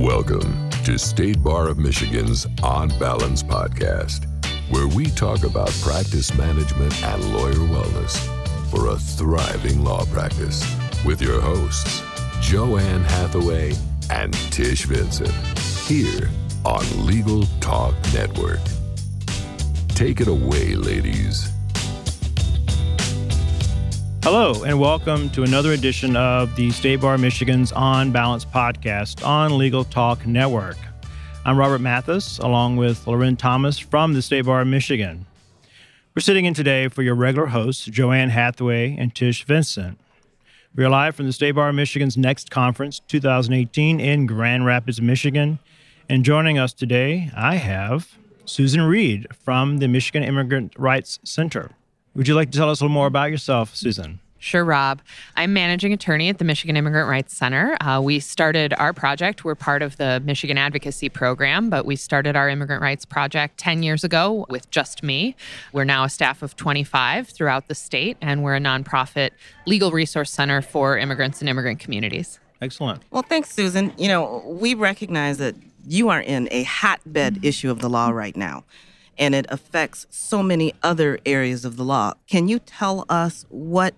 Welcome to State Bar of Michigan's On Balance podcast, where we talk about practice management and lawyer wellness for a thriving law practice with your hosts, Joanne Hathaway and Tish Vincent, here on Legal Talk Network. Take it away, ladies. Hello, and welcome to another edition of the State Bar Michigan's On Balance podcast on Legal Talk Network. I'm Robert Mathis, along with Loren Thomas from the State Bar of Michigan. We're sitting in today for your regular hosts, Joanne Hathaway and Tish Vincent. We are live from the State Bar of Michigan's next conference, 2018, in Grand Rapids, Michigan. And joining us today, I have Susan Reed from the Michigan Immigrant Rights Center. Would you like to tell us a little more about yourself, Susan? Sure, Rob. I'm managing attorney at the Michigan Immigrant Rights Center. Uh, we started our project. We're part of the Michigan Advocacy Program, but we started our immigrant rights project 10 years ago with just me. We're now a staff of 25 throughout the state, and we're a nonprofit legal resource center for immigrants and immigrant communities. Excellent. Well, thanks, Susan. You know, we recognize that you are in a hotbed mm-hmm. issue of the law right now and it affects so many other areas of the law. Can you tell us what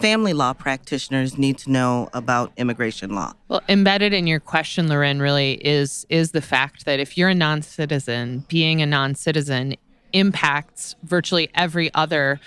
family law practitioners need to know about immigration law? Well, embedded in your question, Loren, really is is the fact that if you're a non-citizen, being a non-citizen impacts virtually every other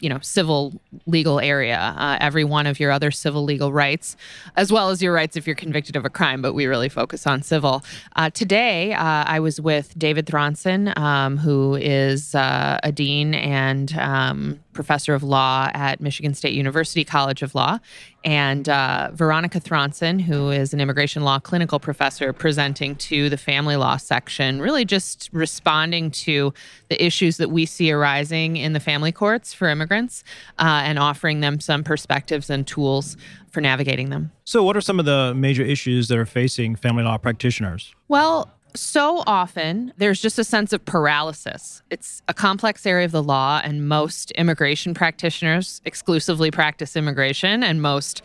you know civil legal area uh, every one of your other civil legal rights as well as your rights if you're convicted of a crime but we really focus on civil. Uh, today uh, i was with david thronson um, who is uh, a dean and um, professor of law at Michigan State University College of Law, and uh, Veronica Thronson, who is an immigration law clinical professor, presenting to the family law section, really just responding to the issues that we see arising in the family courts for immigrants uh, and offering them some perspectives and tools for navigating them. So, what are some of the major issues that are facing family law practitioners? Well, so often there's just a sense of paralysis. It's a complex area of the law, and most immigration practitioners exclusively practice immigration, and most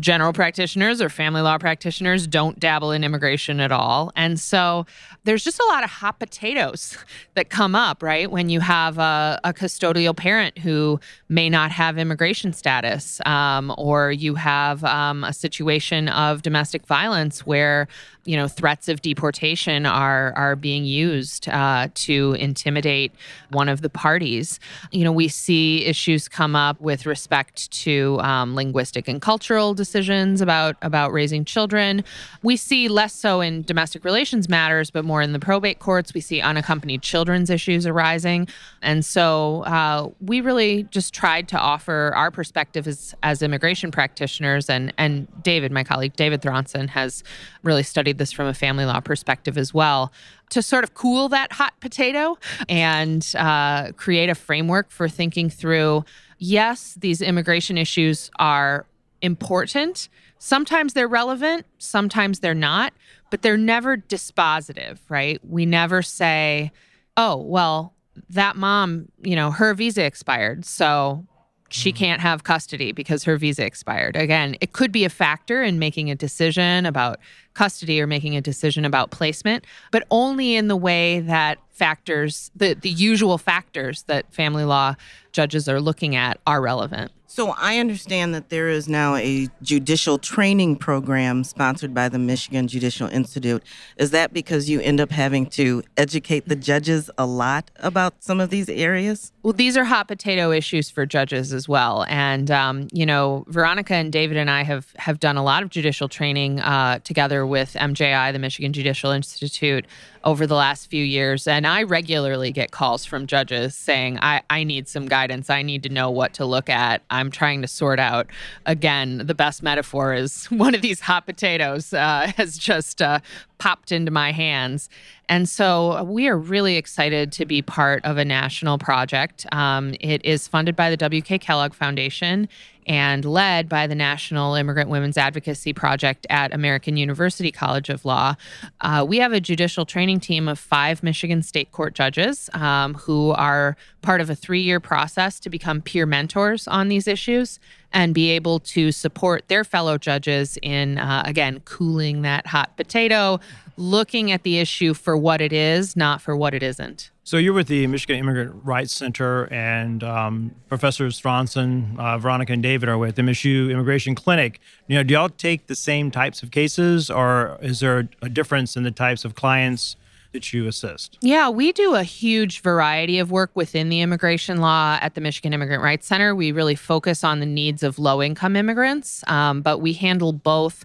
general practitioners or family law practitioners don't dabble in immigration at all. And so there's just a lot of hot potatoes that come up, right? When you have a, a custodial parent who may not have immigration status, um, or you have um, a situation of domestic violence where you know threats of deportation are are being used uh, to intimidate one of the parties. You know, we see issues come up with respect to um, linguistic and cultural decisions about about raising children. We see less so in domestic relations matters, but more in the probate courts. We see unaccompanied children's issues arising, and so uh, we really just tried to offer our perspective as as immigration practitioners. And and David, my colleague David Thronson, has really studied this from a family law perspective as well to sort of cool that hot potato and uh, create a framework for thinking through yes, these immigration issues are important. Sometimes they're relevant, sometimes they're not, but they're never dispositive, right? We never say, oh, well, that mom, you know, her visa expired. So she mm-hmm. can't have custody because her visa expired. Again, it could be a factor in making a decision about custody or making a decision about placement, but only in the way that factors, the, the usual factors that family law judges are looking at, are relevant. So I understand that there is now a judicial training program sponsored by the Michigan Judicial Institute. Is that because you end up having to educate the judges a lot about some of these areas? Well, these are hot potato issues for judges as well. And, um, you know, Veronica and David and I have, have done a lot of judicial training uh, together with MJI, the Michigan Judicial Institute, over the last few years. And I regularly get calls from judges saying, I, I need some guidance. I need to know what to look at. I'm trying to sort out. Again, the best metaphor is one of these hot potatoes uh, has just uh, popped into my hands. And so we are really excited to be part of a national project. Um, it is funded by the W.K. Kellogg Foundation and led by the National Immigrant Women's Advocacy Project at American University College of Law. Uh, we have a judicial training team of five Michigan State Court judges um, who are part of a three year process to become peer mentors on these issues. And be able to support their fellow judges in, uh, again, cooling that hot potato, looking at the issue for what it is, not for what it isn't. So you're with the Michigan Immigrant Rights Center, and um, Professors Thronson, uh, Veronica, and David are with MSU Immigration Clinic. You know, do y'all take the same types of cases, or is there a difference in the types of clients that you assist? Yeah, we do a huge variety of work within the immigration law at the Michigan Immigrant Rights Center. We really focus on the needs of low income immigrants, um, but we handle both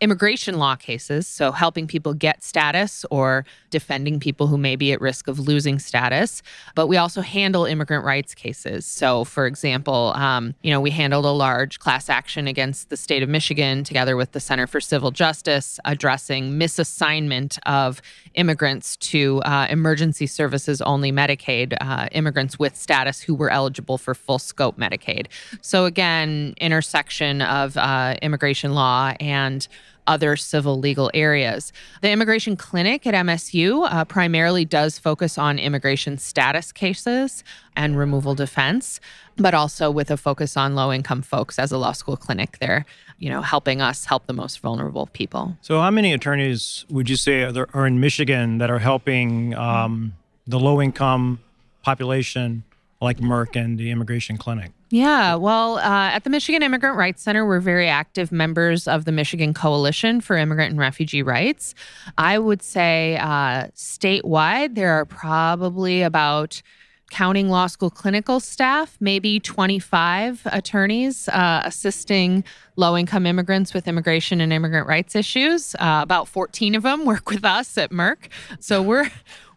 immigration law cases, so helping people get status or defending people who may be at risk of losing status. But we also handle immigrant rights cases. So, for example, um, you know, we handled a large class action against the state of Michigan together with the Center for Civil Justice addressing misassignment of immigrants to uh, emergency services only Medicaid uh, immigrants with status who were eligible for full scope Medicaid. So, again, intersection of uh, immigration law and other civil legal areas. The immigration clinic at MSU uh, primarily does focus on immigration status cases and removal defense, but also with a focus on low income folks as a law school clinic there, you know, helping us help the most vulnerable people. So, how many attorneys would you say are, there, are in Michigan that are helping um, the low income population like MIRC and the immigration clinic? Yeah, well, uh, at the Michigan Immigrant Rights Center, we're very active members of the Michigan Coalition for Immigrant and Refugee Rights. I would say uh, statewide, there are probably about counting law school clinical staff, maybe 25 attorneys uh, assisting low income immigrants with immigration and immigrant rights issues. Uh, about 14 of them work with us at MIRC. So we're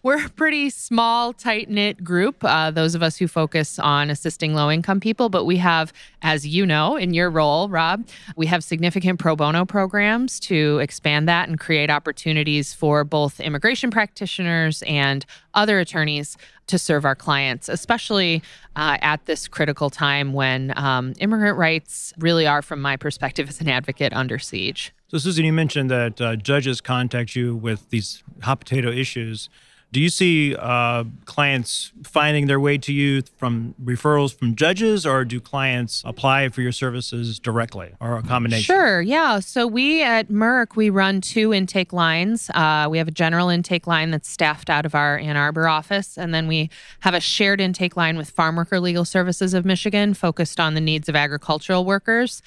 we're a pretty small, tight knit group, uh, those of us who focus on assisting low income people. But we have, as you know, in your role, Rob, we have significant pro bono programs to expand that and create opportunities for both immigration practitioners and other attorneys to serve our clients, especially uh, at this critical time when um, immigrant rights really are, from my perspective as an advocate, under siege. So, Susan, you mentioned that uh, judges contact you with these hot potato issues. Do you see uh, clients finding their way to you from referrals from judges, or do clients apply for your services directly, or a combination? Sure, yeah. So we at MIRC we run two intake lines. Uh, we have a general intake line that's staffed out of our Ann Arbor office, and then we have a shared intake line with Farm Worker Legal Services of Michigan, focused on the needs of agricultural workers.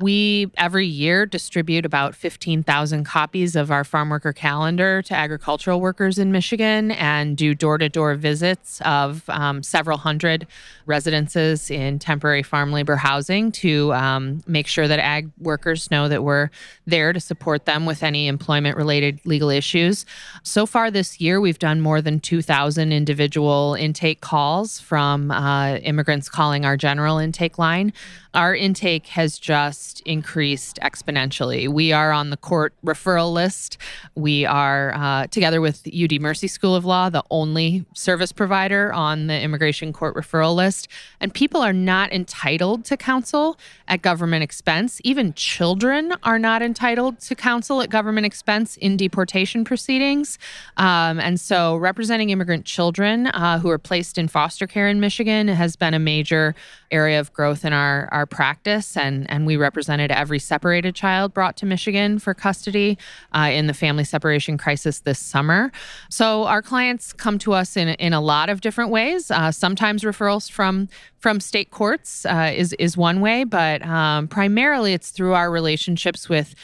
We every year distribute about 15,000 copies of our farm worker calendar to agricultural workers in Michigan and do door to door visits of um, several hundred residences in temporary farm labor housing to um, make sure that ag workers know that we're there to support them with any employment related legal issues. So far this year, we've done more than 2,000 individual intake calls from uh, immigrants calling our general intake line. Our intake has just increased exponentially. We are on the court referral list. We are, uh, together with UD Mercy School of Law, the only service provider on the immigration court referral list. And people are not entitled to counsel at government expense. Even children are not entitled to counsel at government expense in deportation proceedings. Um, and so, representing immigrant children uh, who are placed in foster care in Michigan has been a major area of growth in our, our practice. And, and we represented every separated child brought to Michigan for custody uh, in the family separation crisis this summer. So our clients come to us in, in a lot of different ways. Uh, sometimes referrals from from state courts uh, is is one way, but um, primarily it's through our relationships with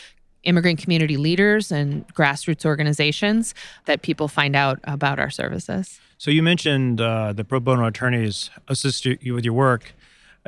immigrant community leaders and grassroots organizations that people find out about our services. So you mentioned uh, the pro bono attorneys assist you with your work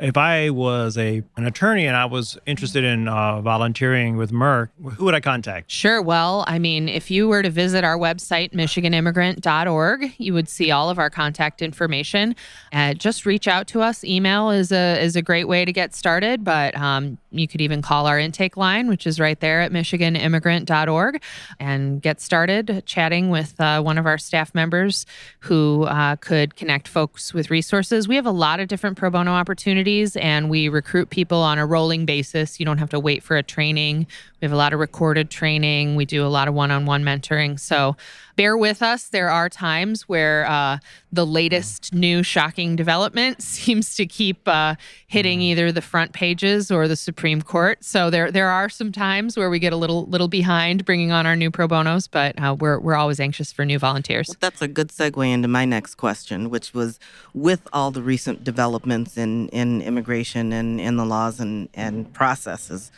if I was a an attorney and I was interested in uh, volunteering with MIRC, who would I contact? Sure. Well, I mean, if you were to visit our website, michiganimmigrant.org, you would see all of our contact information. Uh, just reach out to us. Email is a is a great way to get started, but um, you could even call our intake line, which is right there at michiganimmigrant.org, and get started chatting with uh, one of our staff members who uh, could connect folks with resources. We have a lot of different pro bono opportunities and we recruit people on a rolling basis. You don't have to wait for a training. We have a lot of recorded training. We do a lot of one on one mentoring. So bear with us. There are times where uh, the latest new shocking development seems to keep uh, hitting mm. either the front pages or the Supreme Court. So there there are some times where we get a little little behind bringing on our new pro bonos, but uh, we're we're always anxious for new volunteers. Well, that's a good segue into my next question, which was with all the recent developments in in immigration and in the laws and and processes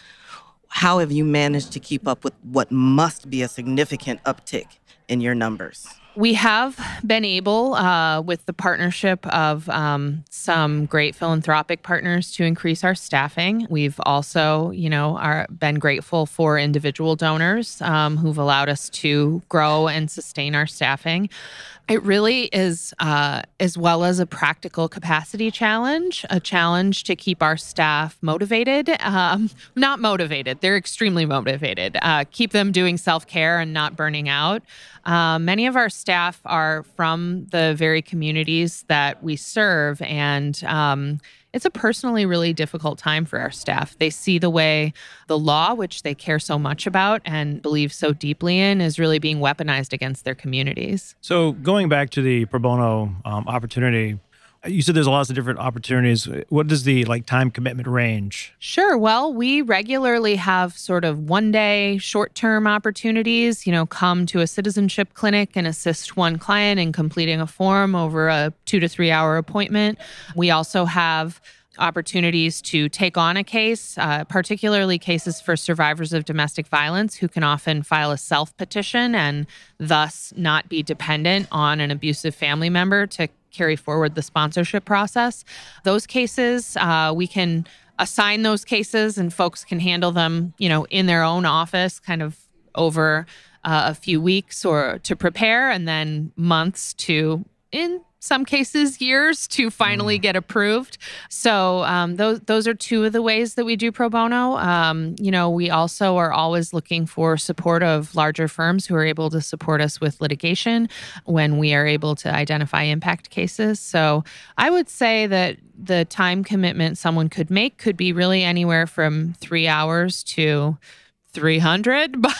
how have you managed to keep up with what must be a significant uptick in your numbers? We have been able, uh, with the partnership of um, some great philanthropic partners, to increase our staffing. We've also, you know, are, been grateful for individual donors um, who've allowed us to grow and sustain our staffing. It really is, uh, as well as a practical capacity challenge, a challenge to keep our staff motivated. Um, not motivated, they're extremely motivated. Uh, keep them doing self care and not burning out. Uh, many of our staff are from the very communities that we serve, and um, it's a personally really difficult time for our staff. They see the way the law, which they care so much about and believe so deeply in, is really being weaponized against their communities. So, going back to the pro bono um, opportunity, you said there's lots of different opportunities. What does the like time commitment range? Sure. Well, we regularly have sort of one day short term opportunities, you know, come to a citizenship clinic and assist one client in completing a form over a two to three hour appointment. We also have opportunities to take on a case, uh, particularly cases for survivors of domestic violence who can often file a self petition and thus not be dependent on an abusive family member to carry forward the sponsorship process. Those cases, uh, we can assign those cases and folks can handle them, you know, in their own office, kind of over uh, a few weeks or to prepare and then months to in some cases years to finally mm. get approved. So um, those those are two of the ways that we do pro bono. Um, you know, we also are always looking for support of larger firms who are able to support us with litigation when we are able to identify impact cases. So I would say that the time commitment someone could make could be really anywhere from three hours to 300 but,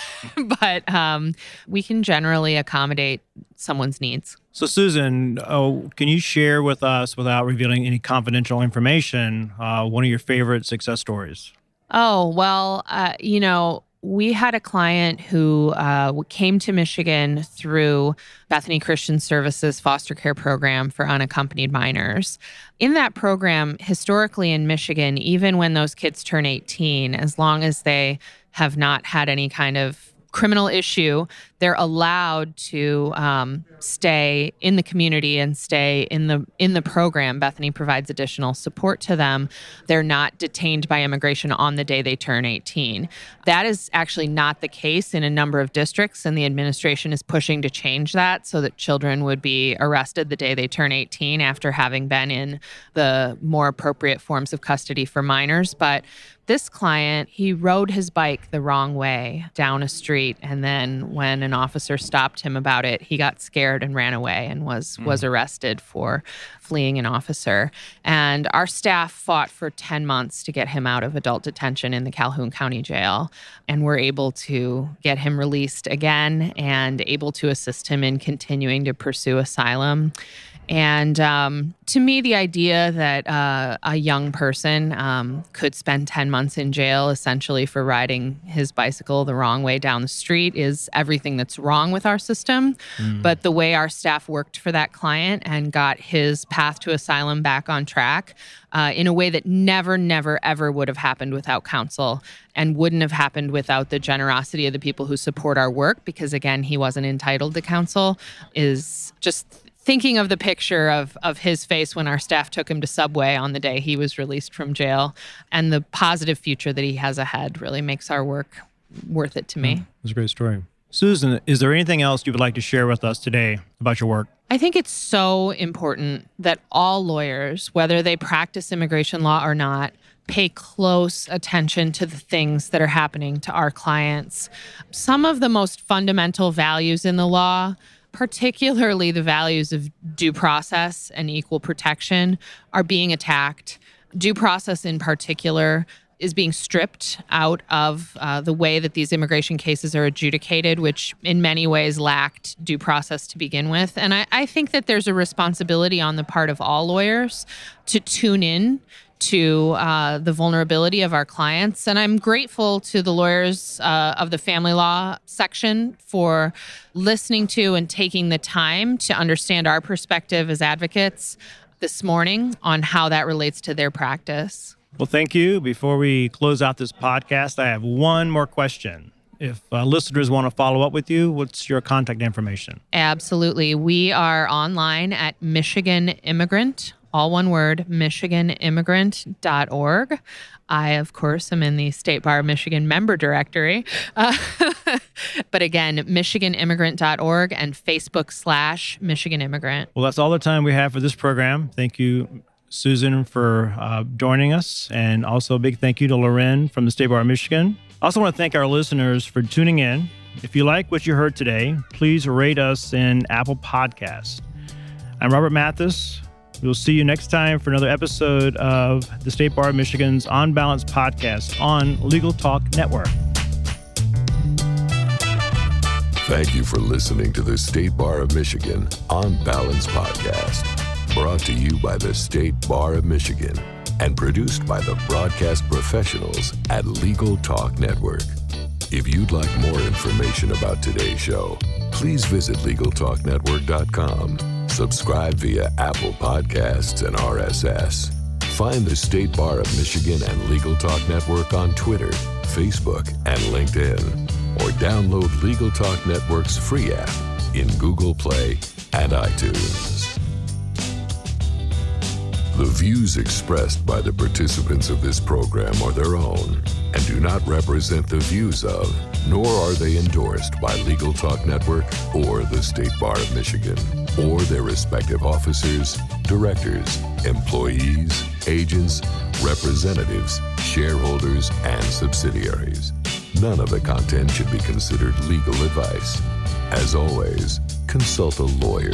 but um, we can generally accommodate someone's needs so susan oh, can you share with us without revealing any confidential information uh, one of your favorite success stories oh well uh, you know we had a client who uh, came to Michigan through Bethany Christian Services foster care program for unaccompanied minors. In that program, historically in Michigan, even when those kids turn 18, as long as they have not had any kind of criminal issue, they're allowed to um, stay in the community and stay in the in the program. Bethany provides additional support to them. They're not detained by immigration on the day they turn 18. That is actually not the case in a number of districts, and the administration is pushing to change that so that children would be arrested the day they turn 18 after having been in the more appropriate forms of custody for minors. But this client, he rode his bike the wrong way down a street, and then when an officer stopped him about it, he got scared and ran away and was mm. was arrested for fleeing an officer. And our staff fought for 10 months to get him out of adult detention in the Calhoun County Jail, and we're able to get him released again and able to assist him in continuing to pursue asylum. And um, to me, the idea that uh, a young person um, could spend 10 months in jail essentially for riding his bicycle the wrong way down the street is everything that's wrong with our system. Mm. But the way our staff worked for that client and got his path to asylum back on track uh, in a way that never, never, ever would have happened without counsel and wouldn't have happened without the generosity of the people who support our work, because again, he wasn't entitled to counsel, is just thinking of the picture of of his face when our staff took him to Subway on the day he was released from jail, and the positive future that he has ahead really makes our work worth it to me. Mm, that's a great story. Susan, is there anything else you would like to share with us today about your work? I think it's so important that all lawyers, whether they practice immigration law or not, pay close attention to the things that are happening to our clients. Some of the most fundamental values in the law particularly the values of due process and equal protection, are being attacked due process in particular is being stripped out of uh, the way that these immigration cases are adjudicated, which in many ways lacked due process to begin with. And I, I think that there's a responsibility on the part of all lawyers to tune in to uh, the vulnerability of our clients. And I'm grateful to the lawyers uh, of the family law section for listening to and taking the time to understand our perspective as advocates this morning on how that relates to their practice. Well, thank you. Before we close out this podcast, I have one more question. If uh, listeners want to follow up with you, what's your contact information? Absolutely. We are online at Michigan Immigrant all one word, michiganimmigrant.org. I, of course, am in the State Bar of Michigan member directory. Uh, but again, michiganimmigrant.org and Facebook slash Michigan Immigrant. Well, that's all the time we have for this program. Thank you, Susan, for uh, joining us. And also a big thank you to Loren from the State Bar of Michigan. I also want to thank our listeners for tuning in. If you like what you heard today, please rate us in Apple Podcasts. I'm Robert Mathis. We'll see you next time for another episode of the State Bar of Michigan's On Balance podcast on Legal Talk Network. Thank you for listening to the State Bar of Michigan On Balance podcast, brought to you by the State Bar of Michigan and produced by the broadcast professionals at Legal Talk Network. If you'd like more information about today's show, please visit LegalTalkNetwork.com Subscribe via Apple Podcasts and RSS. Find the State Bar of Michigan and Legal Talk Network on Twitter, Facebook, and LinkedIn. Or download Legal Talk Network's free app in Google Play and iTunes. The views expressed by the participants of this program are their own and do not represent the views of, nor are they endorsed by Legal Talk Network or the State Bar of Michigan or their respective officers, directors, employees, agents, representatives, shareholders, and subsidiaries. None of the content should be considered legal advice. As always, consult a lawyer.